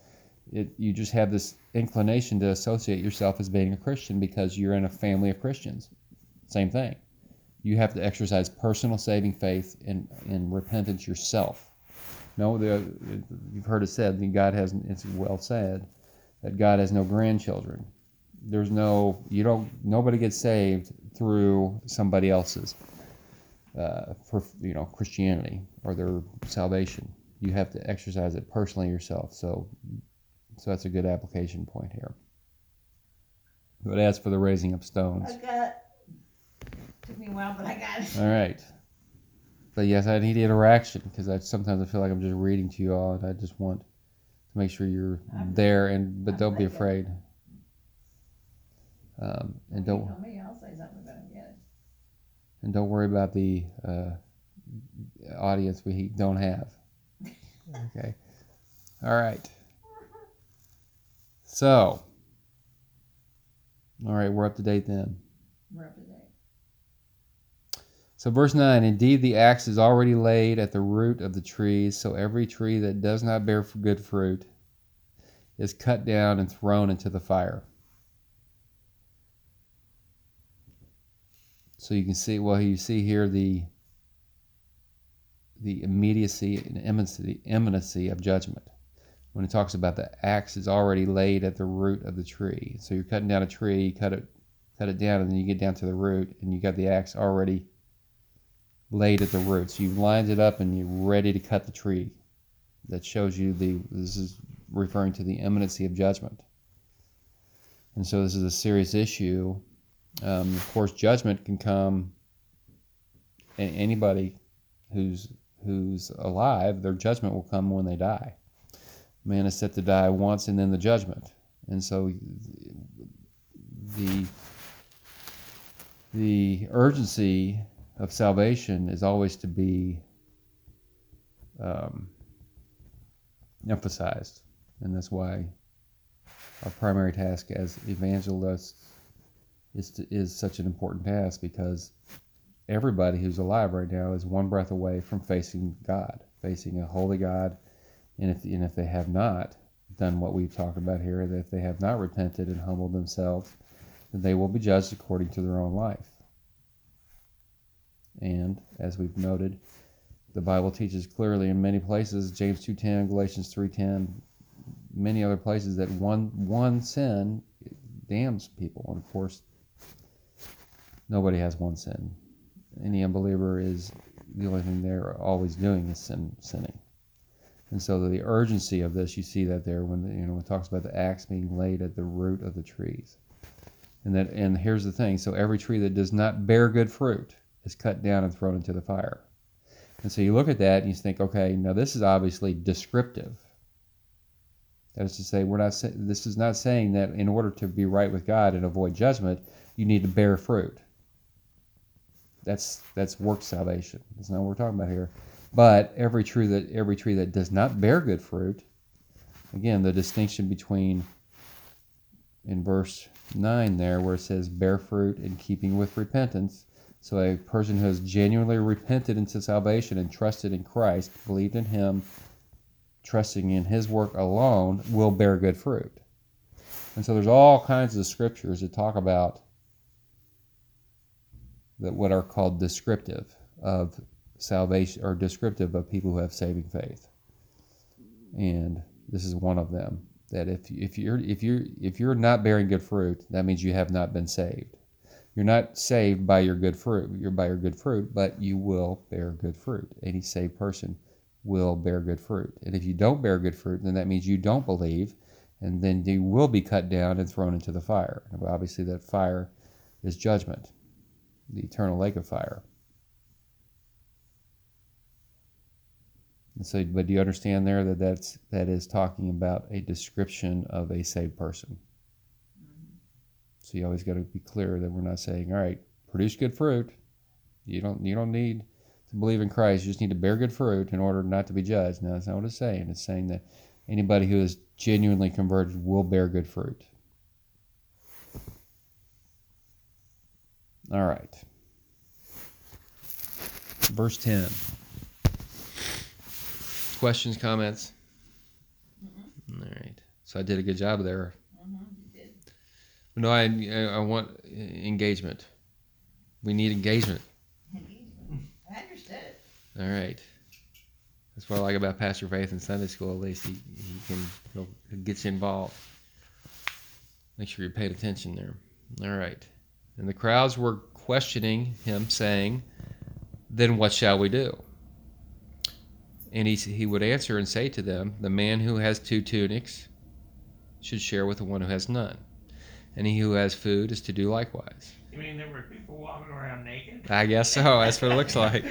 It, you just have this inclination to associate yourself as being a Christian because you're in a family of Christians. Same thing. You have to exercise personal saving faith and, and repentance yourself. No, the, you've heard it said God has. It's well said that God has no grandchildren. There's no. You don't. Nobody gets saved through somebody else's. Uh, for you know Christianity or their salvation, you have to exercise it personally yourself. So, so that's a good application point here. But as for the raising of stones,
I got. Took me a while, but I got it.
all right. But yes, I need interaction because I sometimes I feel like I'm just reading to you all, and I just want to make sure you're
I'm-
there. And but
I'm
don't be
thinking.
afraid. Um, and don't
tell me, I'll say something about it. Get it.
and don't worry about the uh, audience we don't have. Okay. All right. So. All right, we're up to date then.
We're up to date.
So, verse 9 Indeed, the axe is already laid at the root of the trees, so every tree that does not bear good fruit is cut down and thrown into the fire. So you can see, well, you see here the the immediacy and imminency, of judgment. When it talks about the axe is already laid at the root of the tree, so you're cutting down a tree, you cut it, cut it down, and then you get down to the root, and you got the axe already laid at the roots. You've lined it up and you're ready to cut the tree. That shows you the this is referring to the imminency of judgment. And so this is a serious issue. Um, of course, judgment can come. a- Anybody who's who's alive, their judgment will come when they die. Man is set to die once, and then the judgment. And so the the urgency of salvation is always to be um, emphasized, and that's why our primary task as evangelists is to, is such an important task because everybody who's alive right now is one breath away from facing God, facing a holy God, and if and if they have not done what we've talked about here, that if they have not repented and humbled themselves, then they will be judged according to their own life. And as we've noted, the Bible teaches clearly in many places, James 2:10, Galatians 3:10, many other places that one one sin damns people. And of course, nobody has one sin. Any unbeliever is the only thing they're always doing is sin, sinning. And so the urgency of this, you see that there when you know it talks about the axe being laid at the root of the trees. And that and here's the thing, so every tree that does not bear good fruit is cut down and thrown into the fire. And so you look at that and you think, okay, now this is obviously descriptive. That is to say, we're not. Saying this is not saying that in order to be right with God and avoid judgment, you need to bear fruit. That's that's work salvation. That's not what we're talking about here. But every tree that every tree that does not bear good fruit, again, the distinction between in verse nine there, where it says bear fruit in keeping with repentance. So a person who has genuinely repented into salvation and trusted in Christ, believed in Him, trusting in His work alone, will bear good fruit. And so there's all kinds of scriptures that talk about that what are called descriptive of salvation or descriptive of people who have saving faith. And this is one of them. That if if you're if you're if you're not bearing good fruit, that means you have not been saved. You're not saved by your good fruit. You're by your good fruit, but you will bear good fruit. Any saved person will bear good fruit. And if you don't bear good fruit, then that means you don't believe, and then you will be cut down and thrown into the fire. And obviously, that fire is judgment, the eternal lake of fire. And so, but do you understand there that that's that is talking about a description of a saved person? So you always got to be clear that we're not saying, all right, produce good fruit. You don't you don't need to believe in Christ. You just need to bear good fruit in order not to be judged. No, that's not what it's saying. It's saying that anybody who is genuinely converted will bear good fruit. All right. Verse 10. Questions, comments? All right. So I did a good job there.
Mhm, did.
No, I, I want engagement. We need engagement.
Engagement. I understood it.
All right. That's what I like about Pastor Faith in Sunday school. At least he, he can he'll, he gets you involved. Make sure you're paid attention there. All right. And the crowds were questioning him, saying, "Then what shall we do?" And he he would answer and say to them, "The man who has two tunics should share with the one who has none, and he who has food is to do likewise."
You mean there were people walking around naked?
I guess so. That's what it looks like.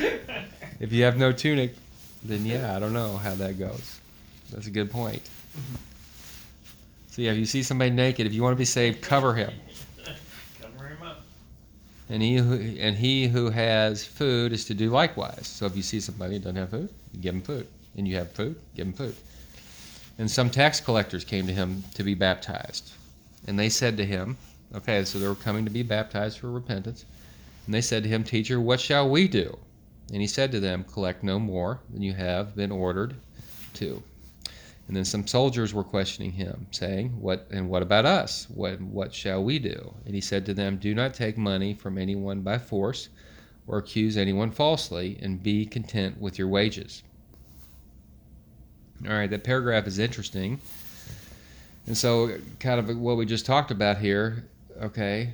If you have no tunic, then yeah, I don't know how that goes. That's a good point. Mm-hmm. So yeah, if you see somebody naked, if you want to be saved, cover him.
Cover him up.
And he who and he who has food is to do likewise. So if you see somebody who doesn't have food, give him food. And you have food, give him food. And some tax collectors came to him to be baptized. And they said to him, okay, so they were coming to be baptized for repentance. And they said to him, Teacher, what shall we do? And he said to them, Collect no more than you have been ordered to. And then some soldiers were questioning him, saying, What and what about us? What what shall we do? And he said to them, Do not take money from anyone by force, or accuse anyone falsely, and be content with your wages. All right, that paragraph is interesting. And so, kind of what we just talked about here, okay,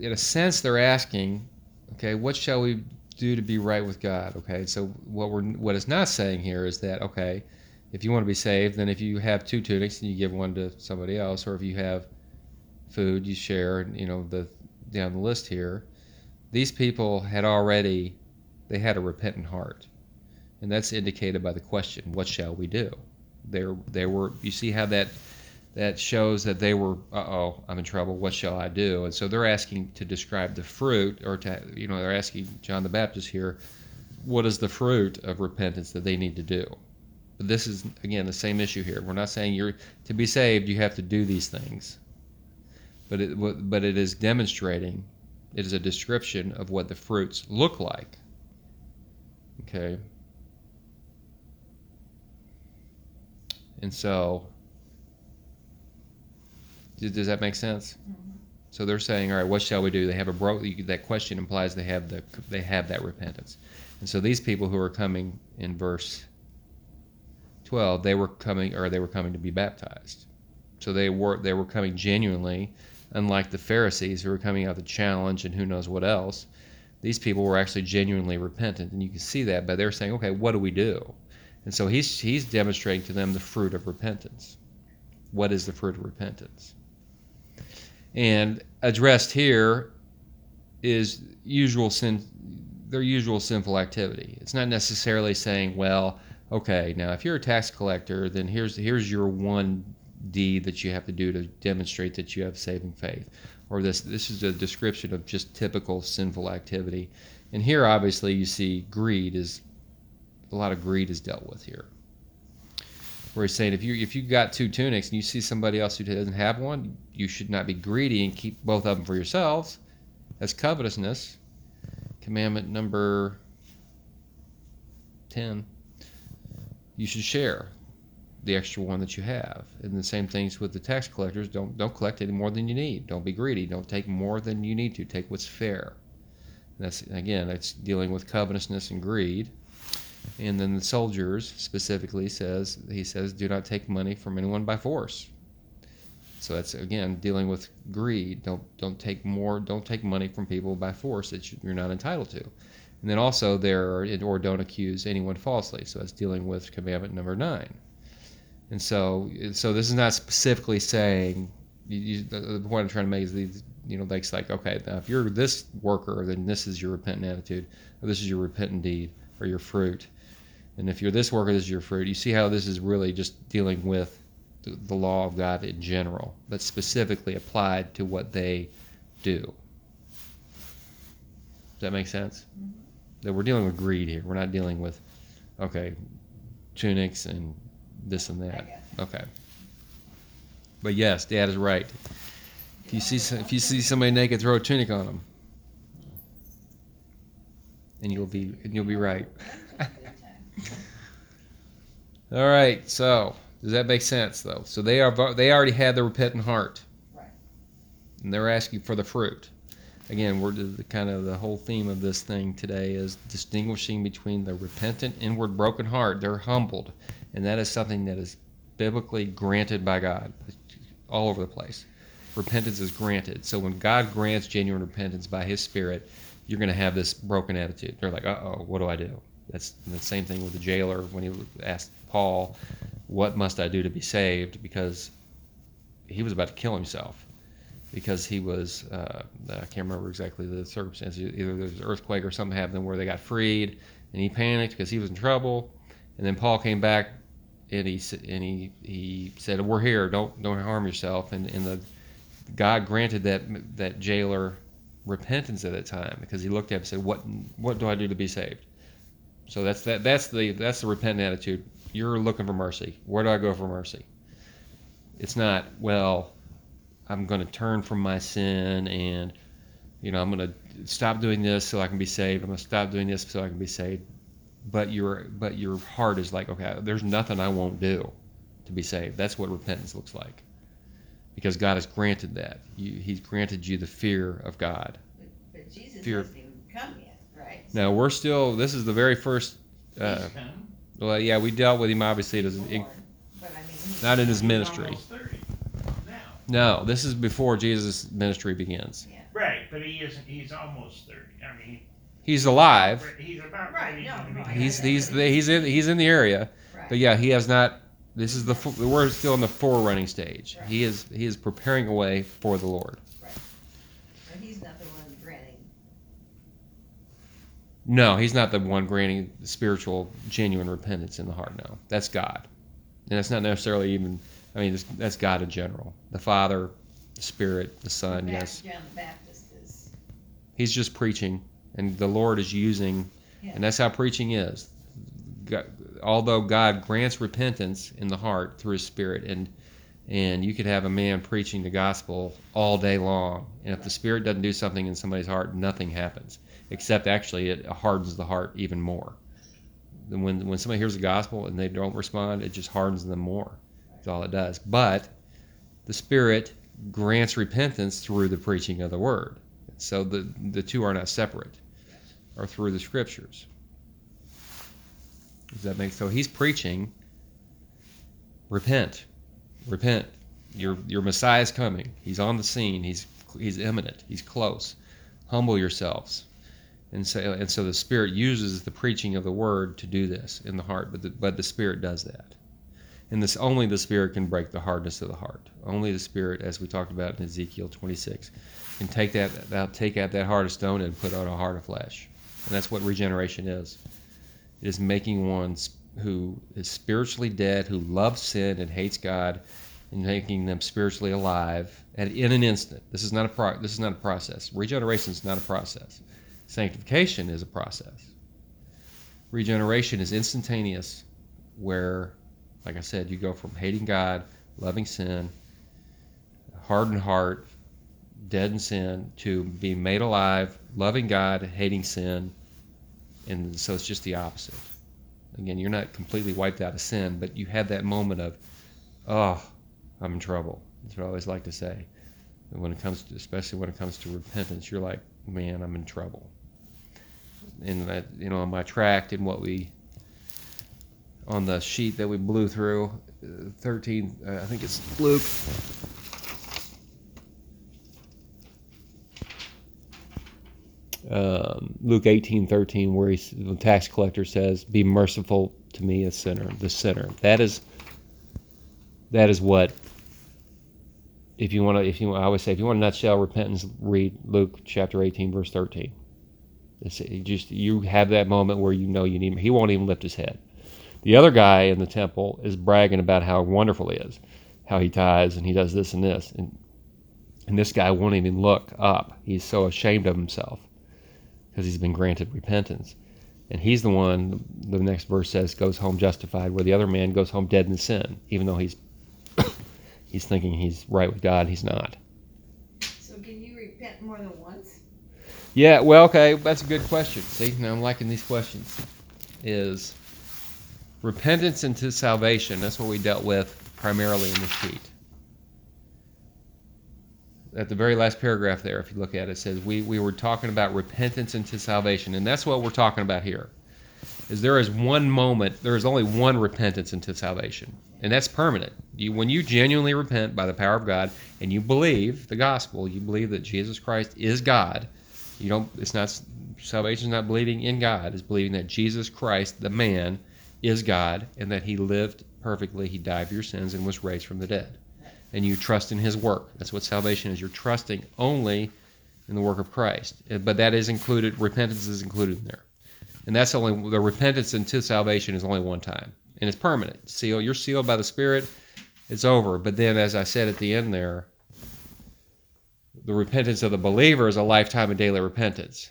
in a sense, they're asking, okay, what shall we do to be right with God? Okay, so what we're what it's not saying here is that okay, if you want to be saved, then if you have two tunics, and you give one to somebody else, or if you have food, you share. You know the down the list here, these people had already they had a repentant heart, and that's indicated by the question, "What shall we do?" There, they were. You see how that that shows that they were, uh oh, I'm in trouble. What shall I do? And so they're asking to describe the fruit, or to, you know, they're asking John the Baptist here, what is the fruit of repentance that they need to do? But this is again the same issue here. We're not saying you're to be saved you have to do these things. But it but it is demonstrating it is a description of what the fruits look like. Okay. And so does that make sense? Mm-hmm. So they're saying, all right, what shall we do? They have a broke. That question implies they have the they have that repentance, and so these people who are coming in verse twelve, they were coming or they were coming to be baptized. So they were they were coming genuinely, unlike the Pharisees who were coming out to challenge and who knows what else. These people were actually genuinely repentant, and you can see that. But they're saying, okay, what do we do? And so he's he's demonstrating to them the fruit of repentance. What is the fruit of repentance? And addressed here is usual sin, their usual sinful activity. It's not necessarily saying, well, okay, now if you're a tax collector, then here's here's your one deed that you have to do to demonstrate that you have saving faith. Or this this is a description of just typical sinful activity. And here obviously you see greed is a lot of greed is dealt with here. Where he's saying if you if you got two tunics and you see somebody else who doesn't have one, you should not be greedy and keep both of them for yourselves. That's covetousness. Commandment number ten. You should share the extra one that you have. And the same things with the tax collectors. Don't don't collect any more than you need. Don't be greedy. Don't take more than you need to. Take what's fair. And that's again, that's dealing with covetousness and greed. And then the soldiers specifically says he says, do not take money from anyone by force. So that's again dealing with greed. Don't don't take more. Don't take money from people by force that you- you're not entitled to. And then also there are, or don't accuse anyone falsely. So that's dealing with commandment number nine. And so so this is not specifically saying. You, the, point I'm trying to make is these. You know, like like okay, now if you're this worker, then this is your repentant attitude, or this is your repentant deed, or your fruit. And if you're this worker, this is your fruit. You see how this is really just dealing with the, the law of God in general, but specifically applied to what they do. Does that make sense? Mm-hmm. That we're dealing with greed here. We're not dealing with, okay, tunics and this and that. Okay. But yes, Dad is right. If you see some- if you see somebody naked, throw a tunic on them, and you'll be and you'll be right. All right. So does that make sense though? So they are they already had the repentant heart,
Right.
and they're asking for the fruit. Again, we're the, the kind of the whole theme of this thing today is distinguishing between the repentant, inward, broken heart. They're humbled, and that is something that is biblically granted by God, all over the place. Repentance is granted. So when God grants genuine repentance by His Spirit, you're going to have this broken attitude. They're like, "Uh oh, what do I do?" That's the same thing with the jailer when he asked Paul, "What must I do to be saved?" Because he was about to kill himself because he was uh, I can't remember exactly the circumstances. Either there was an earthquake or something happened where they got freed, and he panicked because he was in trouble. And then Paul came back, and he and he he said, "We're here. Don't don't harm yourself." And and the God granted that that jailer repentance at that time because he looked at him and said, "What what do I do to be saved?" So that's that that's the that's the repentant attitude. You're looking for mercy. Where do I go for mercy? It's not well. I'm going to turn from my sin and you know I'm going to stop doing this so I can be saved. I'm going to stop doing this so I can be saved. But your but your heart is like okay, there's nothing I won't do to be saved. That's what repentance looks like. Because God has granted that. You, he's granted you the fear of God.
But, but Jesus
Fear.
hasn't even come yet, right?
Now we're still. This is the very first. Uh, well, yeah, we dealt with him obviously. It
Lord.
in,
But I mean, he's
not in his ministry.
almost 30 now.
No, this is before Jesus' ministry begins.
Yeah.
Right, but he isn't. He's almost thirty. I mean,
He's alive.
he's about
Right,
ready
no,
to
no,
be-
I
He's
got that.
he's the, he's in he's in the area,
Right.
but yeah, he has not. This is the we're still in the forerunning stage.
Right.
He is he is preparing a way for the Lord.
But he's not the one granting.
No, he's not the one granting spiritual, genuine repentance in the heart. No, that's God, and that's not necessarily even. I mean, that's- God in general. The Father, the Spirit, the Son.
Ba-
Yes,
John the Baptist is.
he's just preaching, and the Lord is using,
Yeah.
and that's how preaching is. God, although God grants repentance in the heart through His Spirit, and and you could have a man preaching the gospel all day long, and if the Spirit doesn't do something in somebody's heart, nothing happens, except actually it hardens the heart even more. Then when when somebody hears the gospel and they don't respond, it just hardens them more. That's all it does. But the Spirit grants repentance through the preaching of the word. So the the two are not separate, or through the scriptures. Does that make so? He's preaching. Repent, repent. Your your Messiah is coming. He's on the scene. He's he's imminent. He's close. Humble yourselves. And so and so the Spirit uses the preaching of the word to do this in the heart, but the, but the Spirit does that. And this only the Spirit can break the hardness of the heart. Only the Spirit, as we talked about in Ezekiel 26, can take that, that take out that heart of stone and put on a heart of flesh. And that's what regeneration is. It is making one who is spiritually dead, who loves sin and hates God, and making them spiritually alive and in an instant. This is not a pro- this is not a process. Regeneration is not a process. Sanctification is a process. Regeneration is instantaneous, where like I said, you go from hating God, loving sin, hardened heart, dead in sin, to being made alive, loving God, hating sin. And so it's just the opposite. Again, you're not completely wiped out of sin, but you have that moment of, oh, I'm in trouble. That's what I always like to say. When it comes to, especially when it comes to repentance, you're like, man, I'm in trouble. And that, you know, on my tract and what we on the sheet that we blew through. Uh, 13, uh, I think it's Luke. Um, Luke 18, 13, where he, the tax collector says, Be merciful to me, a sinner, the sinner. That is that is what if you want to if you I always say if you want a nutshell repentance read Luke chapter 18 verse 13 it's, it just you have that moment where you know you need him. he won't even lift his head the other guy in the temple is bragging about how wonderful he is, how he tithes and he does this and this. And, and this guy won't even look up. He's so ashamed of himself because he's been granted repentance. And he's the one, the next verse says, goes home justified, where the other man goes home dead in sin, even though he's he's thinking he's right with God, he's not.
So can you repent more than once?
Yeah, well, okay, that's a good question. See, now I'm liking these questions. Is repentance into salvation. That's what we dealt with primarily in the sheet. At the very last paragraph there, if you look at it, it says we, we were talking about repentance into salvation, and that's what we're talking about here. Is there is one moment, there is only one repentance into salvation, and that's permanent. You, when you genuinely repent by the power of God, and you believe the gospel, you believe that Jesus Christ is God. You don't. It's not salvation is not believing in God. It's believing that Jesus Christ, the man, is God and that he lived perfectly, he died for your sins and was raised from the dead. And you trust in his work. That's what salvation is. You're trusting only in the work of Christ. Uh, but that is included, repentance is included in there. And that's only, the repentance into salvation is only one time. And it's permanent. Seal, you're sealed by the Spirit, it's over. But then, as I said at the end there, the repentance of the believer is a lifetime of daily repentance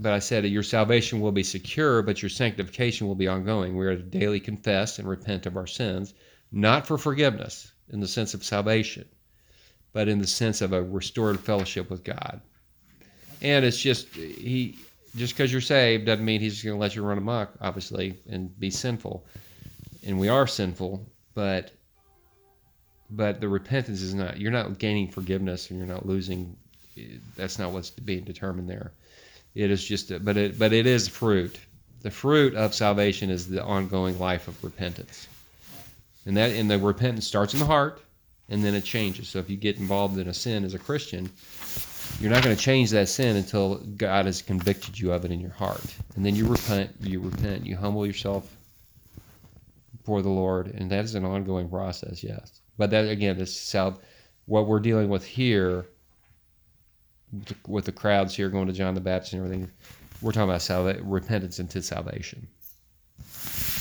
but I said your salvation will be secure, but your sanctification will be ongoing. We are to daily confess and repent of our sins, not for forgiveness in the sense of salvation, but in the sense of a restored fellowship with God. And it's just he just because you're saved doesn't mean he's going to let you run amok, obviously, and be sinful. And we are sinful, but but the repentance is not. You're not gaining forgiveness, and you're not losing. That's not what's being determined there. It is just, a, but it, but it is fruit. The fruit of salvation is the ongoing life of repentance, and that, and the repentance starts in the heart, and then it changes. So if you get involved in a sin as a Christian, you're not going to change that sin until God has convicted you of it in your heart, and then you repent. You repent. You humble yourself before the Lord, and that is an ongoing process. Yes, but that again, this sal- what we're dealing with here with the crowds here going to John the Baptist and everything, we're talking about salva- repentance into salvation.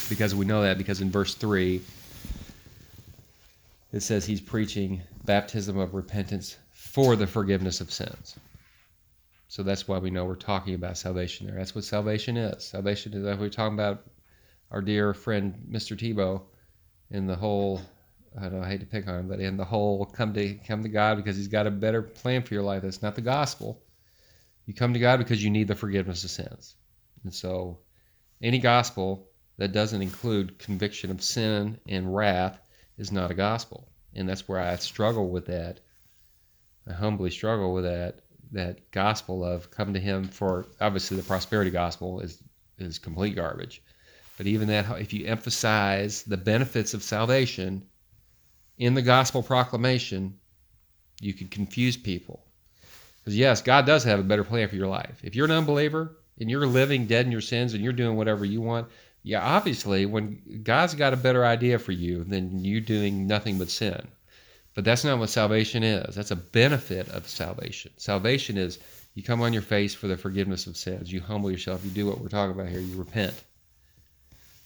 Because we know that because in verse 3, it says he's preaching baptism of repentance for the forgiveness of sins. So that's why we know we're talking about salvation there. That's what salvation is. Salvation is that we're talking about our dear friend Mr. Tebow in the whole I don't I hate to pick on him, but in the whole come to come to God because he's got a better plan for your life. That's not the gospel. You come to God because you need the forgiveness of sins. And so any gospel that doesn't include conviction of sin and wrath is not a gospel. And that's where I struggle with that. I humbly struggle with that that gospel of come to him for obviously the prosperity gospel is is complete garbage. But even that if you emphasize the benefits of salvation in the gospel proclamation, you could confuse people. Because yes, God does have a better plan for your life. If you're an unbeliever and you're living dead in your sins and you're doing whatever you want, yeah, obviously when God's got a better idea for you than you doing nothing but sin. But that's not what salvation is. That's a benefit of salvation. Salvation is you come on your face for the forgiveness of sins. You humble yourself. You do what we're talking about here. You repent.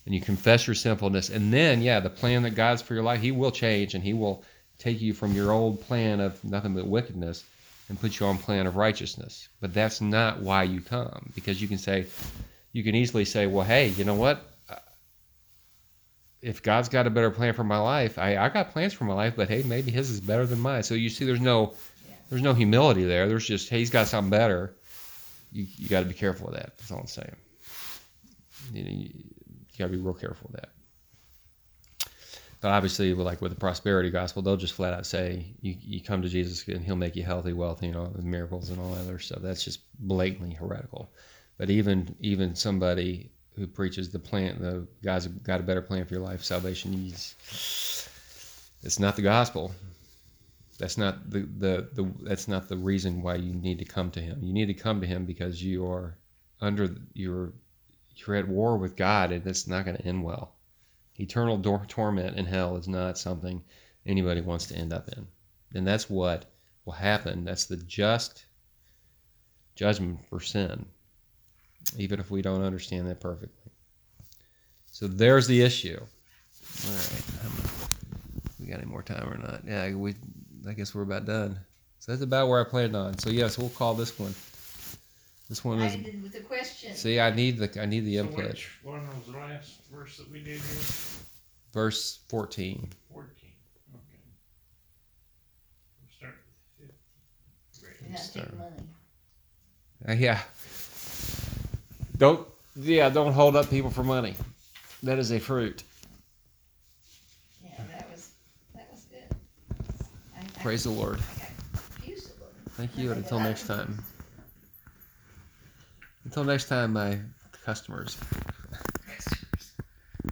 And you confess your sinfulness. And then, yeah, the plan that God's for your life, He will change and He will take you from your old plan of nothing but wickedness and put you on plan of righteousness. But that's not why you come. Because you can say, you can easily say, well, hey, you know what? Uh, if God's got a better plan for my life, I, I got plans for my life, but hey, maybe his is better than mine. So you see, there's no there's no humility there. There's just hey, he's got something better. You you got to be careful of that. That's all I'm saying. You, know, you got to be real careful of that. But obviously, with- like with the prosperity gospel, they'll just flat out say you, you come to Jesus and He'll make you healthy, wealthy, you know, with miracles and all that other stuff. That's just blatantly heretical. But even even somebody who preaches the plan, the God's got a better plan for your life, salvation, he's, it's not the gospel. That's not the, the, the that's not the reason why you need to come to Him. You need to come to Him because you are under you're you're at war with God, and it's not going to end well. Eternal torment in hell is not something anybody wants to end up in, and that's what will happen. That's the just judgment for sin, even if we don't understand that perfectly. So there's the issue. All right, we got any more time or not? Yeah, we. I guess we're about done. So that's about where I planned on. So yes, we'll call this one. This one
I
is.
did with the question.
See, I need the I need the
So
input.
which one was the last verse that we did here?
Verse fourteen.
Fourteen, okay. We'll start with fifty.
And I
Start.
take money.
Uh, yeah. Don't yeah, don't hold up people for money. That is a fruit.
Yeah, that was, that was good. I- I-
Praise the Lord.
I got confused a little.
Thank you, and until next
was
time. Until next time, my customers.